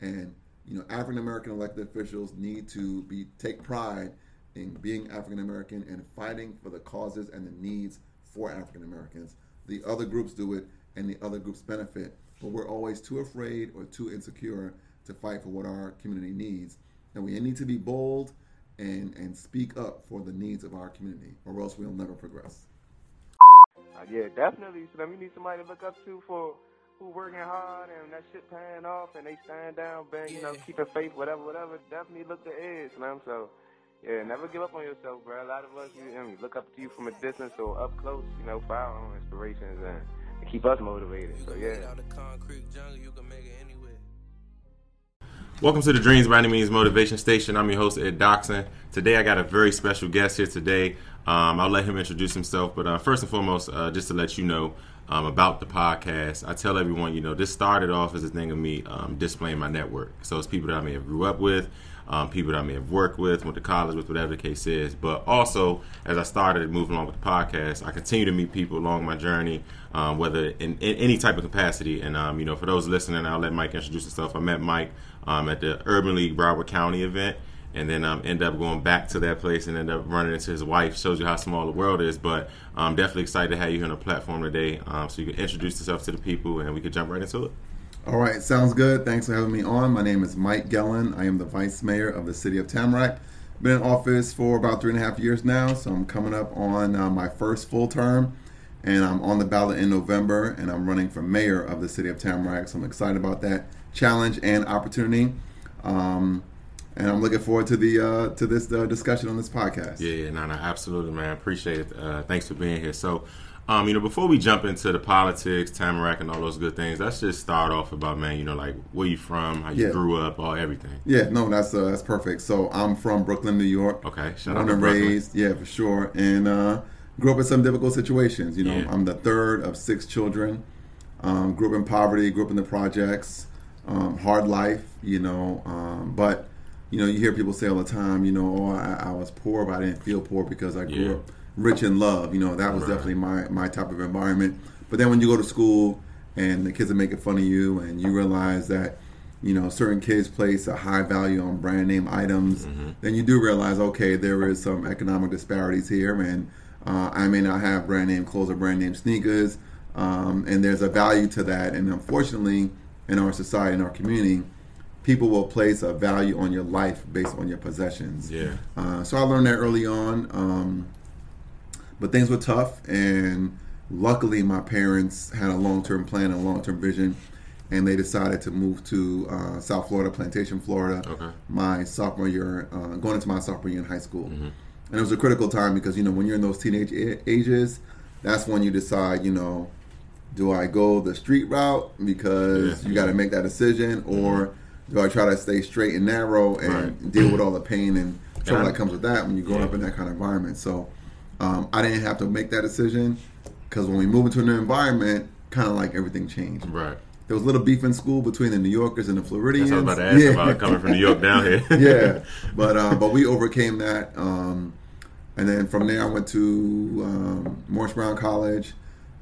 And you know, African American elected officials need to be take pride in being African American and fighting for the causes and the needs for African Americans. The other groups do it, and the other groups benefit, but we're always too afraid or too insecure to fight for what our community needs. And we need to be bold and and speak up for the needs of our community, or else we'll never progress. Uh, yeah, definitely. So we need somebody to look up to for who working hard and that shit paying off and they stand down, bang, you know, keeping faith, whatever, whatever. Definitely look to edge, man. So yeah, never give up on yourself, bro. A lot of us, you know, look up to you from a distance or up close, you know, for our own inspirations and, and keep us motivated. So yeah. Welcome to the Dreams by Any Means Motivation Station. I'm your host Ed Doxson. Today I got a very special guest here today. Um, I'll let him introduce himself, but uh, first and foremost, uh, just to let you know um, about the podcast, I tell everyone, you know, this started off as a thing of me um, displaying my network. So it's people that I may have grew up with, um, people that I may have worked with, went to college with, whatever the case is. But also, as I started moving along with the podcast, I continue to meet people along my journey, um, whether in, in, any type of capacity. And um, you know, for those listening, I'll let Mike introduce himself. I met Mike um, at the Urban League Broward County event. And then um, end up going back to that place and end up running into his wife. Shows you how small the world is. But I'm definitely excited to have you here on the platform today, um, so you can introduce yourself to the people, and we can jump right into it. All right, sounds good. Thanks for having me on. My name is Mike Gelin. I am the vice mayor of the city of Tamarac. Been in office for about three and a half years now, so I'm coming up on uh, my first full term, and I'm on the ballot in November, and I'm running for mayor of the city of Tamarac. So I'm excited about that challenge and opportunity, um, and I'm looking forward to the uh, to this uh, discussion on this podcast. Yeah, yeah, no, no, absolutely, man. Appreciate it. Uh, thanks for being here. So. Um, you know, before we jump into the politics, Tamarac, and all those good things, let's just start off about man. You know, like where you from, how you Yeah. grew up, all everything. Yeah, no, that's uh, that's perfect. So I'm from Brooklyn, New York. Okay, shout out to Brooklyn. raised, yeah, for sure. And uh, grew up in some difficult situations. You know, Yeah. I'm the third of six children. Um, grew up in poverty, grew up in the projects, um, hard life. You know, um, but you know, you hear people say all the time, you know, oh, I, I was poor, but I didn't feel poor because I grew Yeah. up rich in love. You know, that was Right. definitely my my type of environment. But then when you go to school and the kids are making fun of you, and you realize that you know certain kids place a high value on brand name items, then you do realize okay, there is some economic disparities here, and uh, I may not have brand name clothes or brand name sneakers, um, and there's a value to that. And unfortunately, in our society, in our community. People will place a value on your life based on your possessions. Yeah. Uh, so I learned that early on. Um, but things were tough, and luckily, my parents had a long term plan and a long term vision, and they decided to move to uh, South Florida, Plantation, Florida. Okay. My sophomore year, uh, going into my sophomore year in high school, and it was a critical time because you know when you're in those teenage a- ages, that's when you decide, you know, do I go the street route because Yeah. you got to make that decision, or do I try to stay straight and narrow and Right. deal with all the pain and trouble Yeah. that comes with that when you grow Yeah. up in that kind of environment? So um, I didn't have to make that decision because when we moved into a new environment, kind of like everything changed. Right. There was a little beef in school between the New Yorkers and the Floridians. That's what I was about to ask about coming from New York down here. yeah, but uh, but we overcame that, um, and then from there I went to um, Morris Brown College,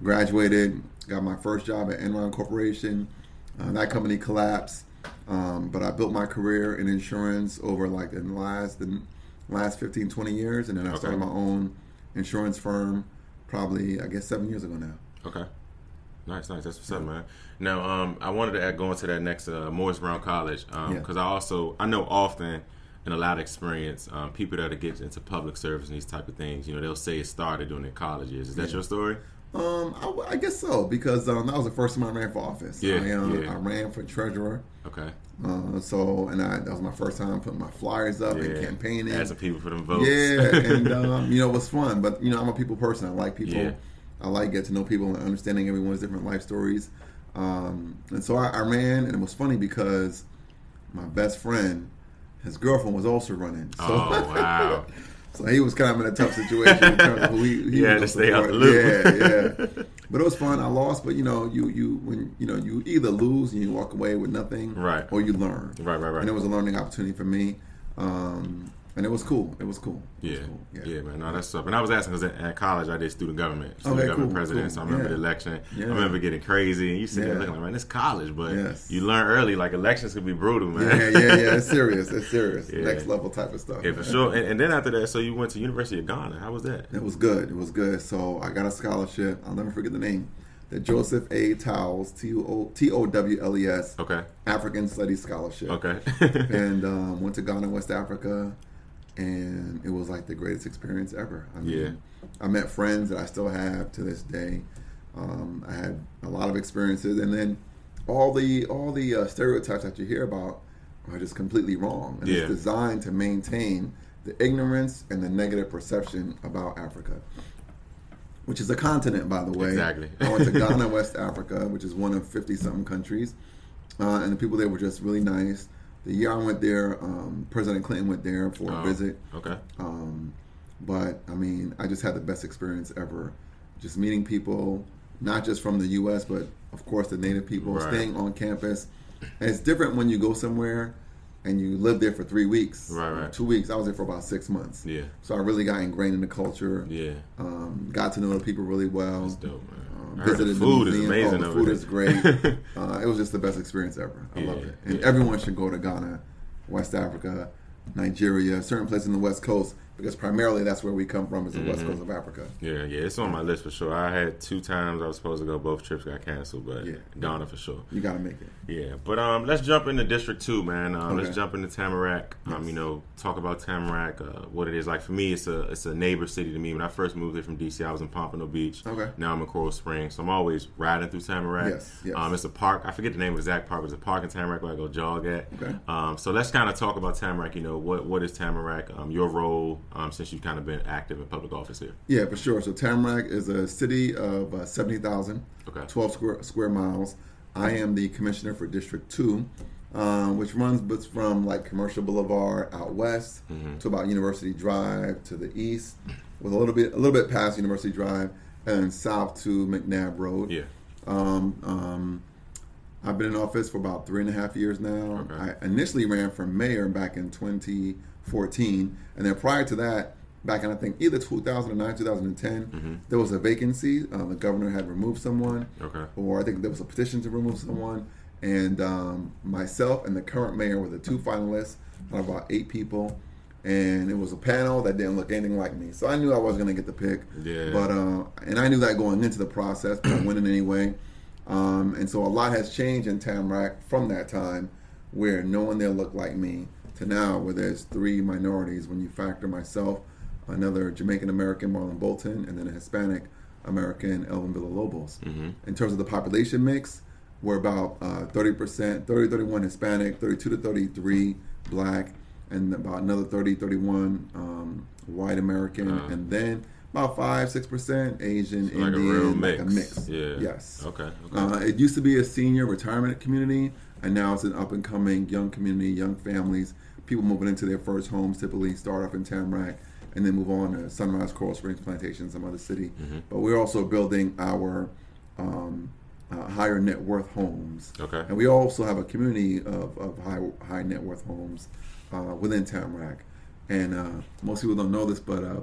graduated, got my first job at Enron Corporation. Uh, that company collapsed, um, but I built my career in insurance over like in the last the last 15, 20 years, and then I Okay. started my own insurance firm probably I guess seven years ago now. Okay. Nice, nice. That's what's up, man. Now, um, I wanted to add, go into that next uh, Morris Brown College because Yeah. I also I know often in a lot of experience um, people that get into public service and these type of things. You know, they'll say it started during their colleges. Is that Yeah. your story? Um, I, I guess so because um, that was the first time I ran for office. Yeah, I, um, yeah. I ran for treasurer. Okay. Uh, so, and I, that was my first time putting my flyers up and campaigning. Some people for them votes. Yeah, and um, you know, it was fun. But you know, I'm a people person. I like people. Yeah. I like get to know people and understanding everyone's different life stories. Um, and so I, I ran, and it was funny because my best friend, his girlfriend, was also running. So, oh wow. so he was kind of in a tough situation in terms of who he, he had to stay out the loop. Yeah, yeah. But it was fun. I lost, but you know, you you when you know you either lose and you walk away with nothing, Right. or you learn. Right, right, right. And it was a learning opportunity for me. Um, and it was cool. It was cool. It Yeah. was cool. yeah, man. No, that's up. And I was asking because at college I did student government, student Okay, government cool, president. cool. So I remember Yeah. the election. Yeah. I remember getting crazy, and you sit there Yeah. looking like, man, it's college, but Yes. you learn early like elections could be brutal, man. Yeah, yeah, yeah. It's serious. It's serious. Yeah. Next level type of stuff. Yeah, for sure. And, and then after that, so you went to University of Ghana. How was that? It was good. It was good. So I got a scholarship. I'll never forget the name. The Joseph A. Towles, T O T O W L E S, Okay. African Studies Scholarship. Okay. and um, went to Ghana, West Africa, and it was like the greatest experience ever. I mean, Yeah. I met friends that I still have to this day. Um, I had a lot of experiences, and then all the all the uh, stereotypes that you hear about are just completely wrong. And Yeah. it's designed to maintain the ignorance and the negative perception about Africa. Which is a continent, by the way. Exactly. I went to Ghana, West Africa, which is one of fifty something countries, uh, and the people there were just really nice. The year I went there, um, President Clinton went there for a Oh, visit. Okay. Um, but I mean, I just had the best experience ever. Just meeting people, not just from the U.S., but of course the native people, Right. staying on campus. And it's different when you go somewhere and you live there for three weeks, Right, right. two weeks. I was there for about six months. Yeah. So I really got ingrained in the culture. Yeah. Um, got to know the people really well. That's dope, man. Um, I heard the visited food is amazing Oh, the over food there. is great. uh, it was just the best experience ever. I love Yeah, it. And yeah. everyone should go to Ghana, West Africa, Nigeria, certain places in the West Coast, because primarily that's where we come from, is the Mm-hmm. West Coast of Africa. Yeah, yeah, it's on my list for sure. I had two times I was supposed to go, both trips got canceled, but Yeah. Ghana for sure. You got to make it. Yeah, but um, let's jump into District Two, man. Um, Let's Okay. jump into Tamarac. Um, Yes. you know, talk about Tamarac. Uh, what it is like for me. It's a it's a neighbor city to me. When I first moved here from DC, I was in Pompano Beach. Okay. Now I'm in Coral Springs, so I'm always riding through Tamarac. Yes, yes. Um, it's a park. I forget the name of the exact park. but It's a park in Tamarac where I go jog at. Okay. Um, so let's kind of talk about Tamarac. You know, what what is Tamarac? Um, your role um, since you've kind of been active in public office here. Yeah, for sure. So Tamarac is a city of uh, 70,000, Okay. 12 square, square miles. I am the commissioner for District 2, um, which runs but from like Commercial Boulevard out west Mm-hmm. to about University Drive to the east, with a little bit a little bit past University Drive, and south to McNab Road. Yeah. Um, um, I've been in office for about three and a half years now. Okay. I initially ran for mayor back in 2014, and then prior to that, back in I think either 2009, 2010, Mm-hmm. there was a vacancy. Uh, the governor had removed someone, Okay. or I think there was a petition to remove someone. And um, myself and the current mayor were the two finalists out of about eight people. And it was a panel that didn't look anything like me. So I knew I wasn't going to get the pick. Yeah. But, uh, and I knew that going into the process, but I went in anyway. Um, and so a lot has changed in Tamarac from that time where no one there looked like me now where there's three minorities when you factor myself, another Jamaican American, Marlon Bolton, and then a Hispanic American, Elvin Villalobos. In terms of the population mix, we're about uh, 30%, 30, 31 Hispanic, 32 to 33 black, and about another 30, 31 um, white American, Uh. and then about 5, 6% Asian, So like a Indian, real like a mix. mix. Yeah. Yes. Okay. Okay. Uh, it used to be a senior retirement community, and now it's an up and coming young community, young families. People moving into their first homes typically start off in Tamarac and then move on to Sunrise, Coral Springs, Plantation, some other city. Mm-hmm. But we're also building our um, uh, higher net worth homes. Okay. And we also have a community of, of high, high net worth homes uh, within Tamarac. And uh, most people don't know this, but uh,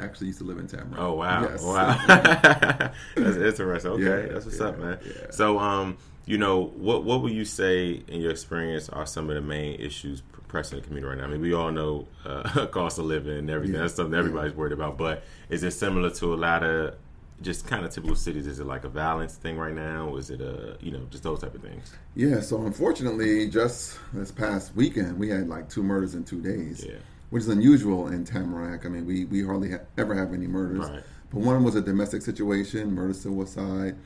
actually used to live in Tamarac. Oh wow! Yes. Wow, that's interesting. Okay, Yeah, that's what's yeah, up, man. yeah. So, um, you know, what what would you say in your experience are some of the main issues pressing the community right now? I mean, we all know uh, cost of living and everything. That's something everybody's worried about. But is it similar to a lot of just kind of typical cities? Is it like a violence thing right now? Or is it a you know just those type of things? Yeah, so unfortunately, just this past weekend, we had like two murders in two days, Yeah. which is unusual in Tamarac. I mean, we, we hardly ha- ever have any murders. Right. But one was a domestic situation, murder suicide.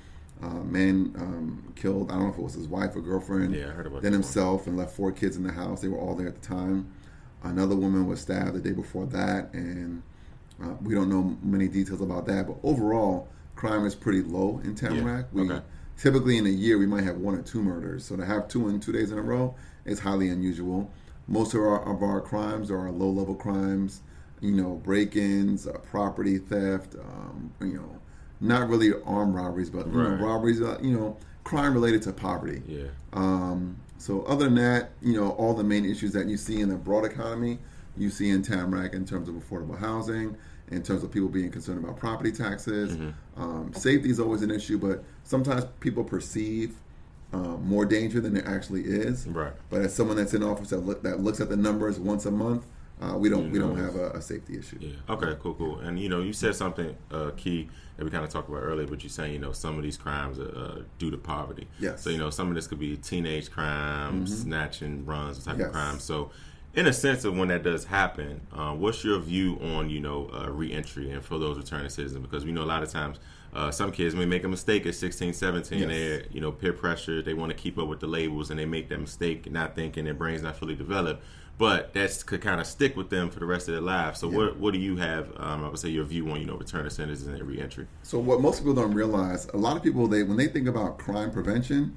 Uh, man um, killed, I don't know if it was his wife or girlfriend, Yeah, I heard about then that one. himself, and left four kids in the house. They were all there at the time. Another woman was stabbed the day before that, and uh, we don't know many details about that. But overall, crime is pretty low in Tamarac. We okay. typically in a year we might have one or two murders. So to have two in two days in a row is highly unusual. Most of our of our crimes are low level crimes, you know, break-ins, uh, property theft, um, you know, not really armed robberies, but you know, robberies, uh, you know, crime related to poverty. Yeah. Um, so other than that, you know, all the main issues that you see in the broad economy you see in Tamarac in terms of affordable housing, in terms of people being concerned about property taxes. Mm-hmm. Um, safety is always an issue, but sometimes people perceive um, more danger than there actually is. Right. But as someone that's in office that, look, that looks at the numbers once a month, uh, we don't we don't have a, a safety issue. Yeah. Okay. Cool. Cool. And you know, you said something uh, key that we kind of talked about earlier, but you're saying you know some of these crimes are uh, due to poverty. Yes. So you know some of this could be teenage crimes, snatching, runs, type Yes. of crimes. So. In a sense of when that does happen, uh, what's your view on you know uh, reentry and for those returning citizens? Because we know a lot of times uh, some kids may make a mistake at 16, 17. Yes. They're you know peer pressure. They want to keep up with the labels and they make that mistake, not thinking their brain's not fully developed. But that's could kind of stick with them for the rest of their lives. So what what do you have? Um, I would say your view on you know returning citizens and reentry. So what most people don't realize, a lot of people they when they think about crime prevention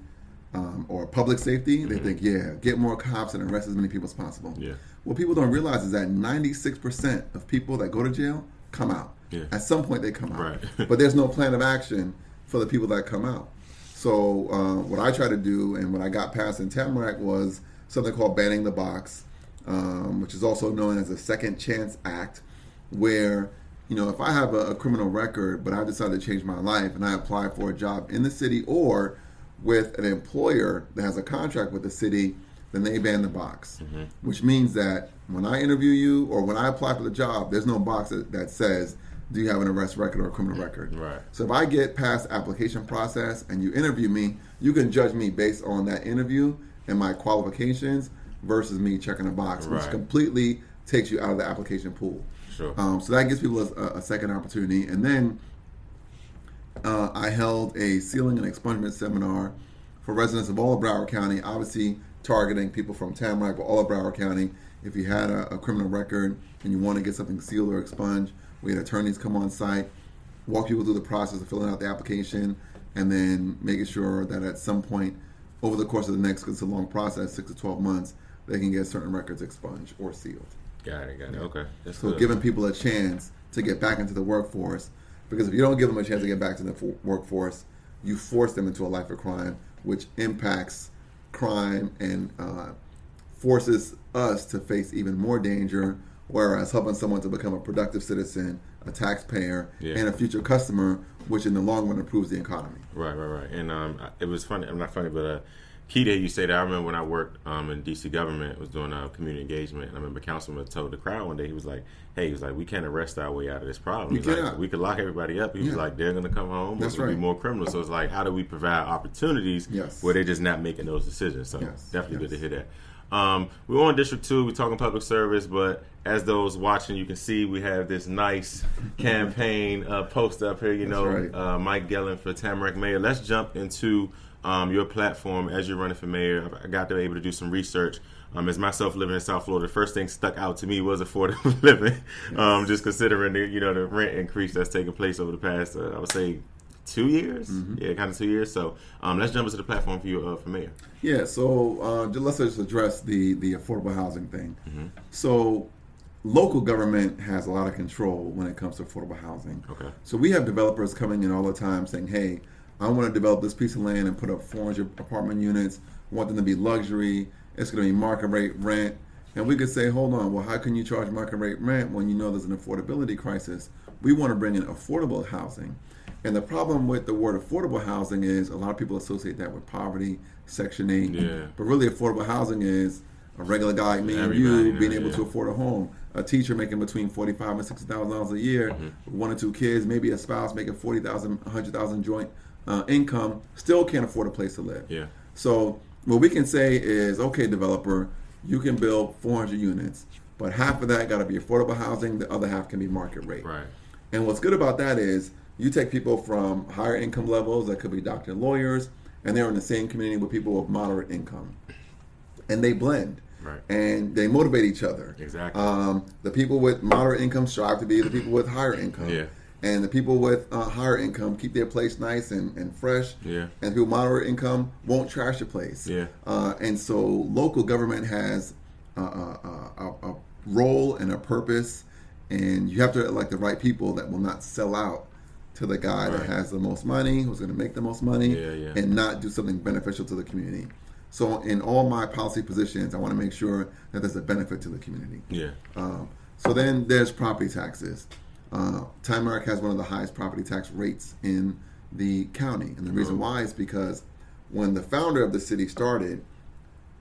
um, or public safety, they think, yeah, get more cops and arrest as many people as possible. Mm-hmm. Yeah. What people don't realize is that 96% of people that go to jail come out. Yeah. At some point, they come out. Right. but there's no plan of action for the people that come out. So uh, what I try to do, and what I got passed in Tamarac was something called banning the box, um, which is also known as the Second Chance Act, where you know if I have a, a criminal record, but I decide to change my life and I apply for a job in the city or with an employer that has a contract with the city, then they ban the box, which means that when I interview you or when I apply for the job, there's no box that, that says, "Do you have an arrest record or a criminal record?" Right. So if I get past application process and you interview me, you can judge me based on that interview and my qualifications versus me checking a box, which completely takes you out of the application pool. Sure. Um, so that gives people a, a second opportunity. And then uh, I held a sealing and expungement seminar for residents of all of Broward County, obviously targeting people from Tamarac, but all of Broward County. If you had a, a criminal record and you want to get something sealed or expunged, we had attorneys come on site, walk people through the process of filling out the application, and then making sure that at some point over the course of the next, because it's a long process, six to 12 months, they can get certain records expunged or sealed. Got it. Got it. Okay. That's So good. giving people a chance to get back into the workforce, because if you don't give them a chance to get back to the fo- workforce, you force them into a life of crime, which impacts crime and uh, forces us to face even more danger. Whereas helping someone to become a productive citizen, a taxpayer, Yeah. and a future customer, which in the long run improves the economy. Right, right, right. And um, it was funny. I'm not funny, but uh, key that you say that. I remember when I worked um, in DC government, was doing uh, community engagement, and I remember councilman told the crowd one day, he was like, "Hey, he was like, we can't arrest our way out of this problem. He's like, we could lock everybody up. He was like, they're going to come home. That's right. Be more criminals. So it's like, how do we provide opportunities Yes. where they're just not making those decisions? So Yes, definitely yes. good to hear that. Um, we're on District Two. We're talking public service, but as those watching, you can see we have this nice campaign uh, post up here. You That's know, right. uh, Mike Gelin for Tamarac Mayor. Let's jump into um, your platform as you're running for mayor. I got to be able to do some research. Um, as myself living in South Florida, the first thing stuck out to me was affordable living. Um, just considering the you know the rent increase that's taken place over the past, uh, I would say, two years. Mm-hmm. Yeah, kind of two years. So um, let's jump into the platform for you uh, for mayor. Yeah, so uh, let's just address the the affordable housing thing. Mm-hmm. So, local government has a lot of control when it comes to affordable housing. Okay. So we have developers coming in all the time saying, "Hey, I want to develop this piece of land and put up 400 apartment units. I want them to be luxury. It's going to be market rate rent." And we could say, "Hold on. Well, how can you charge market rate rent when you know there's an affordability crisis?" We want to bring in affordable housing. And the problem with the word affordable housing is a lot of people associate that with poverty, Section 8. Yeah. But really, affordable housing is a regular guy like me and you being able yeah. to afford a home. A teacher making between forty-five and sixty thousand dollars a year, Mm-hmm. one or two kids, maybe a spouse making forty thousand, hundred thousand joint uh, income, still can't afford a place to live. Yeah. So what we can say is, okay, developer, you can build 400 units, but half of that got to be affordable housing. The other half can be market rate. Right. And what's good about that is you take people from higher income levels that could be doctor and lawyers, and they're in the same community with people with moderate income, and they blend. Right. And they motivate each other. Exactly. Um, the people with moderate income strive to be the people with higher income. Yeah. And the people with uh, higher income keep their place nice and, and fresh. Yeah. And people with moderate income won't trash the place. Yeah. Uh, and so local government has a, a, a, a role and a purpose, and you have to elect the right people that will not sell out to the guy Right. that has the most money, who's going to make the most money, Yeah, yeah. and not do something beneficial to the community. So in all my policy positions, I want to make sure that there's a benefit to the community. Yeah. Um, so then there's property taxes. Uh, Tamarac has one of the highest property tax rates in the county, and the reason why is because when the founder of the city started,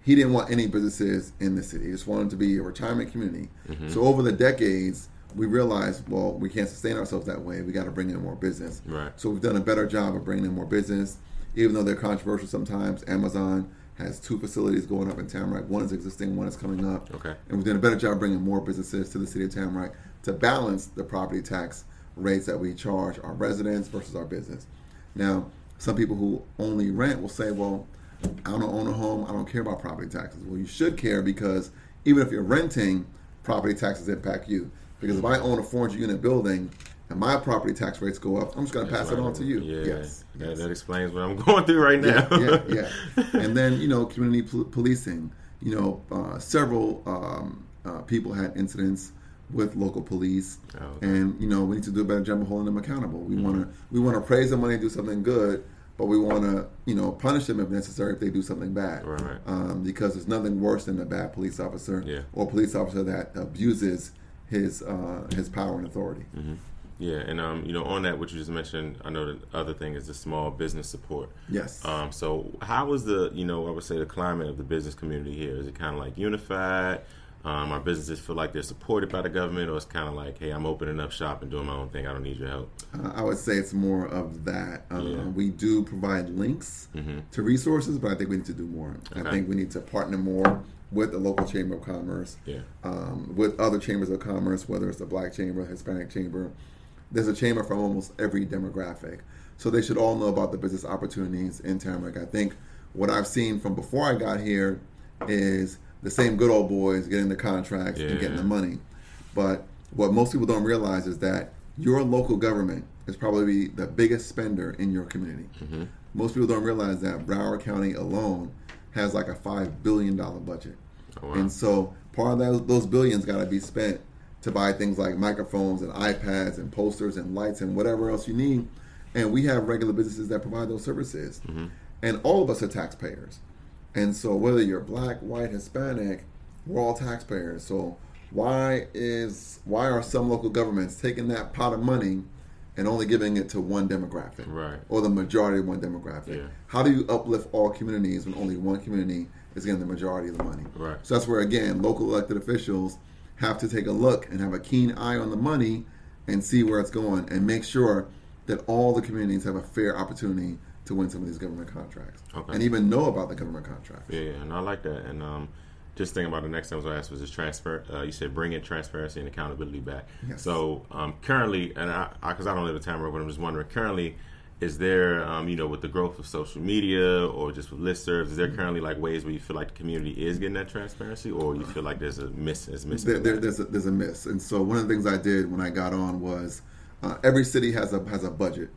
he didn't want any businesses in the city. He just wanted to be a retirement community. So over the decades, we realized, well, we can't sustain ourselves that way. We got to bring in more business. Right. So we've done a better job of bringing in more business, even though they're controversial sometimes. Amazon has two facilities going up in Tamarac. One is existing, one is coming up. Okay. And we've done a better job bringing more businesses to the city of Tamarac to balance the property tax rates that we charge our residents versus our business. Now, some people who only rent will say, well, I don't own a home. I don't care about property taxes. Well, you should care because even if you're renting, property taxes impact you. Because if I own a 400 unit building and my property tax rates go up, I'm just going to pass it on to you. Yeah. Yes. That, yes. that explains what I'm going through right now. yeah, yeah, yeah. And then you know, community pol- policing. You know, uh, several um, uh, people had incidents with local police, Oh, okay. and you know, we need to do a better job of holding them accountable. We want to we want to praise them when they do something good, but we want to you know punish them if necessary if they do something bad. Right, right. Um, because there's nothing worse than a bad police officer Yeah. or a police officer that abuses his uh, his power and authority. Yeah, and um, you know, on that, what you just mentioned, I know the other thing is the small business support. Yes. Um, so how is the, you know, I would say the climate of the business community here? Is it kind of like unified? Um, our businesses feel like they're supported by the government, or it's kind of like, hey, I'm opening up shop and doing my own thing. I don't need your help. Uh, I would say it's more of that. Uh, Yeah. We do provide links Mhm. to resources, but I think we need to do more. I think we need to partner more with the local chamber of commerce, Yeah. um, with other chambers of commerce, whether it's the Black Chamber, Hispanic Chamber. There's a chamber from almost every demographic, so they should all know about the business opportunities in Tamarac. I think what I've seen from before I got here is the same good old boys getting the contracts and getting the money. But what most people don't realize is that your local government is probably the biggest spender in your community. Mm-hmm. Most people don't realize that Broward County alone has like a five billion dollar budget, Oh, wow. and so part of those, those billions got to be spent to buy things like microphones and iPads and posters and lights and whatever else you need. And we have regular businesses that provide those services, and all of us are taxpayers. And so whether you're black, white, Hispanic, we're all taxpayers. So why is why are some local governments taking that pot of money and only giving it to one demographic? Right. Or the majority of one demographic. Yeah. How do you uplift all communities when only one community is getting the majority of the money? Right. So that's where again local elected officials have to take a look and have a keen eye on the money and see where it's going and make sure that all the communities have a fair opportunity to win some of these government contracts Okay. and even know about the government contracts. Yeah, yeah, and I like that. And um, just thinking about the next thing I was going to ask was this transfer. Uh, you said bringing transparency and accountability back. Yes. So um, currently, and I, because I, don't live in Tamarac, but I'm just wondering, currently, is there, um, you know, with the growth of social media or just with listservs, is there currently like ways where you feel like the community is getting that transparency, or you feel like there's a miss, is missing? there, there, there's a, there's a miss. And so one of the things I did when I got on was uh, every city has a has a budget,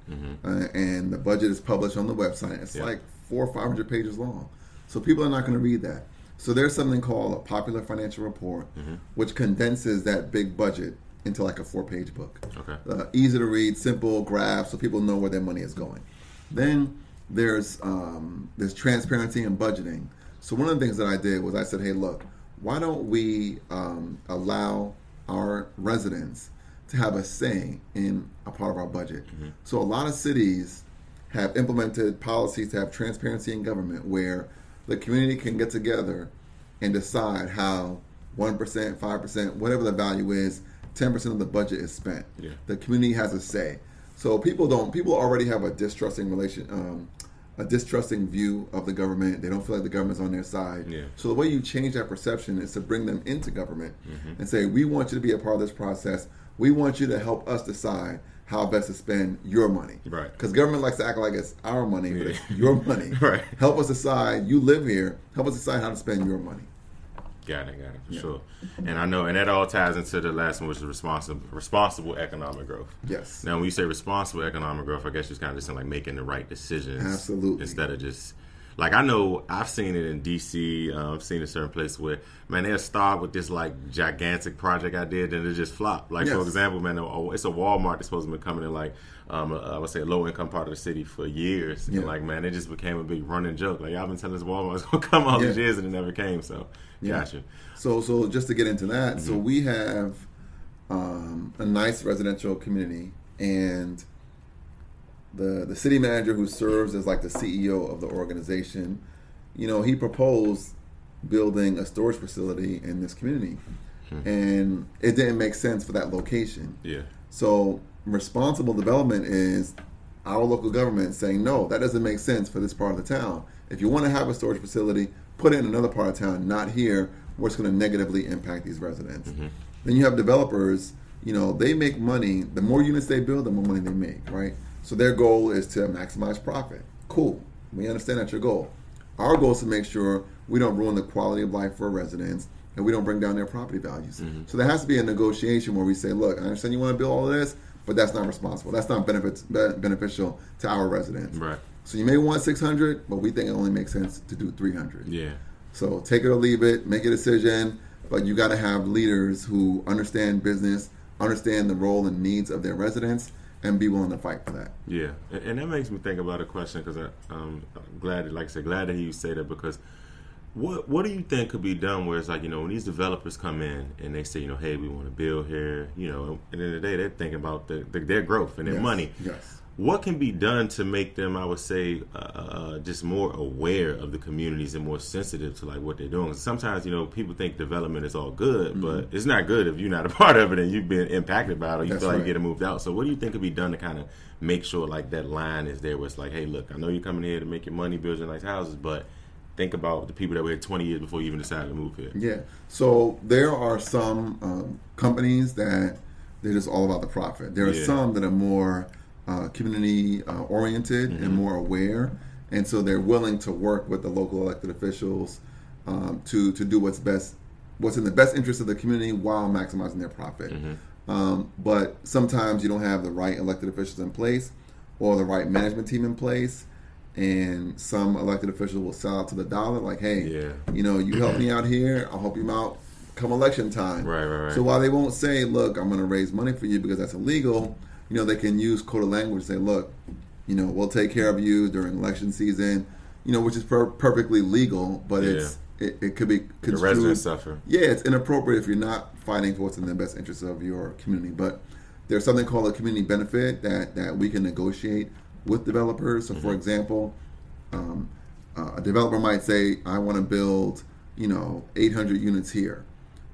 uh, and the budget is published on the website. It's Yeah. like four or five hundred pages long, so people are not going to read that. So there's something called a popular financial report, which condenses that big budget into like a four page book. Okay. Uh, easy to read, simple graphs, so people know where their money is going. Then there's um, there's transparency and budgeting. So one of the things that I did was I said, hey, look, why don't we um, allow our residents to have a say in a part of our budget? So a lot of cities have implemented policies to have transparency in government where the community can get together and decide how 1%, 5%, whatever the value is, 10% of the budget is spent. Yeah. The community has a say. So people don't, people already have a distrusting relation, um, a distrusting view of the government. They don't feel like the government's on their side. Yeah. So the way you change that perception is to bring them into government and say, we want you to be a part of this process. We want you to help us decide how best to spend your money. Right. Because government likes to act like it's our money, but Yeah. it's your money. Right. Help us decide. You live here. Help us decide how to spend your money. Got it, got it, for sure. And I know, and that all ties into the last one, which is responsible, responsible economic growth. Yes. Now, when you say responsible economic growth, I guess you're kind of just in like making the right decisions, Absolutely. instead of just Like I know I've seen it in DC. Uh, I've seen a certain place where man they'll start with this like gigantic project I did and it just flopped. Like Yes. for example, man, it's a Walmart that's supposed to be coming in like um, I would say a low income part of the city for years. Yeah. And like man, it just became a big running joke. Like I've been telling this Walmart's gonna come all these years and it never came. So Yeah. gotcha. So, so just to get into that, Mm-hmm. so we have um, a nice residential community, and the the city manager who serves as like the CEO of the organization, you know, he proposed building a storage facility in this community, Hmm. and it didn't make sense for that location. Yeah. So responsible development is our local government saying, no, that doesn't make sense for this part of the town. If you want to have a storage facility, put it in another part of town, not here, where it's going to negatively impact these residents. Then you have developers, you know, they make money. The more units they build, the more money they make, right? So their goal is to maximize profit. Cool. We understand that's your goal. Our goal is to make sure we don't ruin the quality of life for our residents and we don't bring down their property values. Mm-hmm. So there has to be a negotiation where we say, look, I understand you want to build all of this, but that's not responsible. That's not benefits, be- beneficial to our residents. Right. So you may want 600, but we think it only makes sense to do 300. Yeah. So take it or leave it, make a decision, but you got to have leaders who understand business, understand the role and needs of their residents, and be willing to fight for that. Yeah, and, and that makes me think about a question because um, I'm glad, that, like I said, glad that you say that because what what do you think could be done where it's like you know when these developers come in and they say you know hey we want to build here you know at the end of the day they're thinking about the, the, their growth and their Yes, money. Yes. What can be done to make them, I would say, uh, uh, just more aware of the communities and more sensitive to like what they're doing? Sometimes you know people think development is all good, Mm-hmm. but it's not good if you're not a part of it and you've been impacted by it or you That's feel like right. you're getting moved out. So what do you think could be done to kind of make sure like that line is there where it's like, hey, look, I know you're coming here to make your money, build your nice houses, but think about the people that were here 20 years before you even decided to move here. Yeah. So there are some um, companies that they're just all about the profit. There are Yeah. some that are more uh, community uh, oriented and more aware, and so they're willing to work with the local elected officials um, to to do what's best, what's in the best interest of the community while maximizing their profit. Um, but sometimes you don't have the right elected officials in place or the right management team in place. And some elected officials will sell out to the dollar, like, "Hey, Yeah. you know, you help me out here, I'll help you out come election time. Right, right, right. So while they won't say, look, I'm going to raise money for you because that's illegal, you know, they can use code of language and say, look, you know, we'll take care of you during election season, you know, which is per- perfectly legal, but it's it, it could be The construed. residents suffer. Yeah, it's inappropriate if you're not fighting for what's in the best interest of your community. But there's something called a community benefit that, that we can negotiate with developers. So, Mm-hmm. for example, um, uh, a developer might say, I want to build, you know, 800 units here.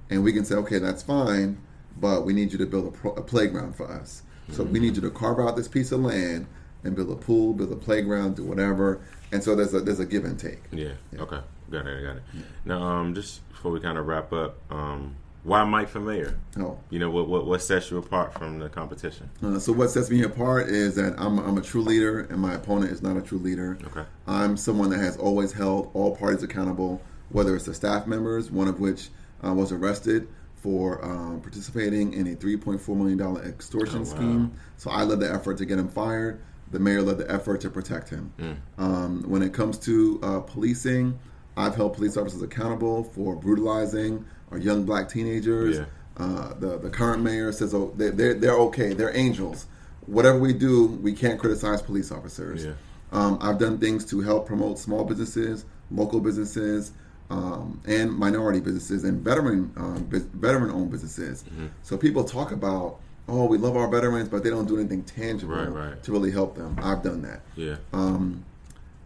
And we can say, okay, that's fine, but we need you to build a, pro- a playground for us. So we need you to carve out this piece of land and build a pool, build a playground, do whatever. And so there's a, there's a give and take. Yeah. Okay. Got it. Got it. Now, um, just before we kind of wrap up, um, why Mike for mayor? Oh. You know what, what what sets you apart from the competition? Uh, so what sets me apart is that I'm, I'm a true leader, and my opponent is not a true leader. Okay. I'm someone that has always held all parties accountable, whether it's the staff members, one of which uh, was arrested for um, participating in a 3.4 million dollar extortion Oh, wow. scheme. So I led the effort to get him fired. The mayor led the effort to protect him. Mm. Um, when it comes to uh, policing, I've held police officers accountable for brutalizing our young black teenagers. Yeah. Uh, the the current mayor says oh, they, they're they're okay. They're angels. Whatever we do, we can't criticize police officers. Yeah. Um, I've done things to help promote small businesses, local businesses, um, and minority businesses, and veteran um, bus- veteran owned businesses. Mm-hmm. So people talk about, oh, we love our veterans, but they don't do anything tangible Right, right. to really help them. I've done that Yeah. um,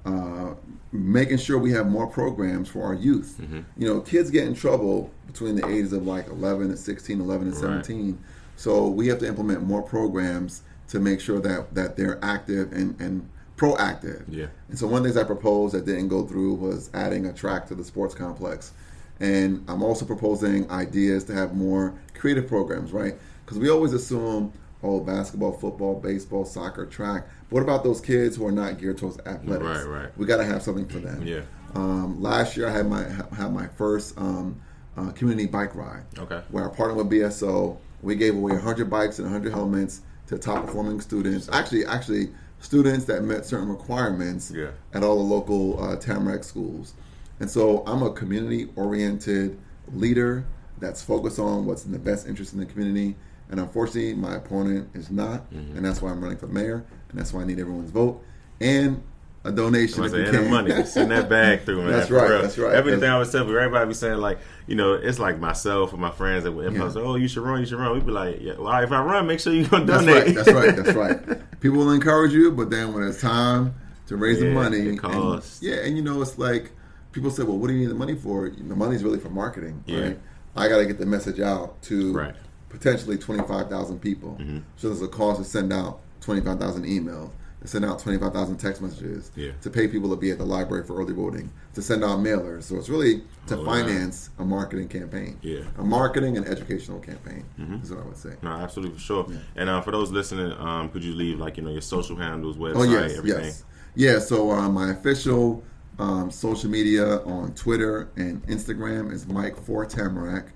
uh, making sure we have more programs for our youth. Mm-hmm. You know, kids get in trouble between the ages of like 11 and 16, 11 and Right. 17. So we have to implement more programs to make sure that, that they're active and, and proactive. Yeah. And so one of the things I proposed that didn't go through was adding a track to the sports complex. And I'm also proposing ideas to have more creative programs, right? Because we always assume, oh, basketball, football, baseball, soccer, track. But what about those kids who are not geared towards athletics? Right, right. We got to have something for them. Yeah. Um, last year, I had my had my first um, uh, community bike ride. Okay. Where I partnered with BSO. We gave away 100 bikes and 100 helmets to top performing students. Actually, actually, students that met certain requirements Yeah. at all the local uh, Tamarac schools. And so I'm a community oriented leader that's focused on what's in the best interest in the community. And unfortunately, my opponent is not. Mm-hmm. And that's why I'm running for mayor. And that's why I need everyone's vote. And a donation. If you can. money, send that bag through, man. That's right, that's right. Everything I was telling everybody be saying like, you know, it's like myself and my friends that would Yeah. say, "Oh, you should run, you should run." We'd be like, "Yeah, well, if I run, make sure you gonna That's donate." right. That's right. That's right. People will encourage you, but then when it's time to raise the money, it and- yeah, and you know, it's like people say, "Well, what do you need the money for?" The money's really for marketing, Yeah. right? I got to get the message out to Right. Potentially twenty five thousand people. Mm-hmm. So there's a cost to send out twenty five thousand emails, to send out twenty five thousand text messages, Yeah. to pay people to be at the library for early voting, to send out mailers. So it's really to Oh, wow. finance a marketing campaign, Yeah. Mm-hmm. a marketing and educational campaign is what I would say. No, absolutely for sure. And uh, for those listening, um, could you leave like you know your social handles, website, Oh yes, everything? yes, yeah. So uh, my official um, social media on Twitter and Instagram is Mike for Tamarac.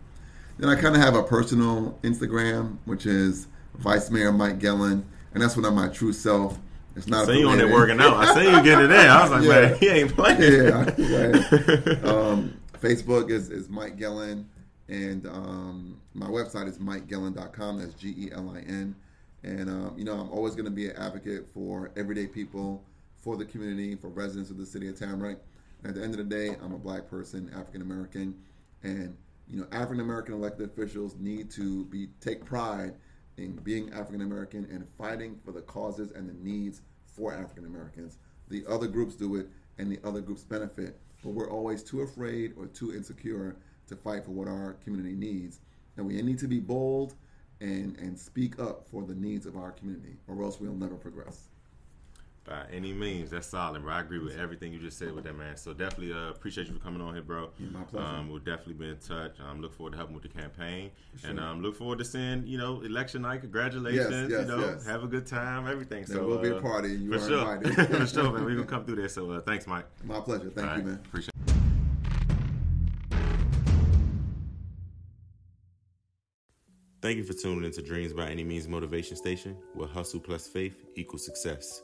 Then I kind of have a personal Instagram, which is Vice Mayor Mike Gelin, and that's when I'm my true self. It's not. So you on there working out? I see you getting it in. I was like, Yeah. man, he ain't playing. yeah. um, Facebook is, is Mike Gelin, and um, my website is mikegelin.com. That's G E L I N. And, um, you know, I'm always going to be an advocate for everyday people, for the community, for residents of the city of Tamarac. At the end of the day, I'm a black person, African American, and you know, African American elected officials need to be take pride in being African American and fighting for the causes and the needs for African Americans. The other groups do it, and the other groups benefit, but we're always too afraid or too insecure to fight for what our community needs. And we need to be bold and and speak up for the needs of our community, or else we'll never progress. By any means, that's solid, bro. I agree with everything you just said with that, man. So definitely uh, appreciate you for coming on here, bro. Yeah, my pleasure. Um, we'll definitely be in touch. Um, look forward to helping with the campaign, and um, look forward to seeing you know election night. Congratulations, yes, you know, yes. have a good time, everything. There so will be a uh, party. You for are sure, invited. for sure, man. We gonna come through there. So uh, thanks, Mike. My pleasure. Thank All you, right, man. Appreciate. it. Thank you for tuning into Dreams by Any Means Motivation Station, where hustle plus faith equals success.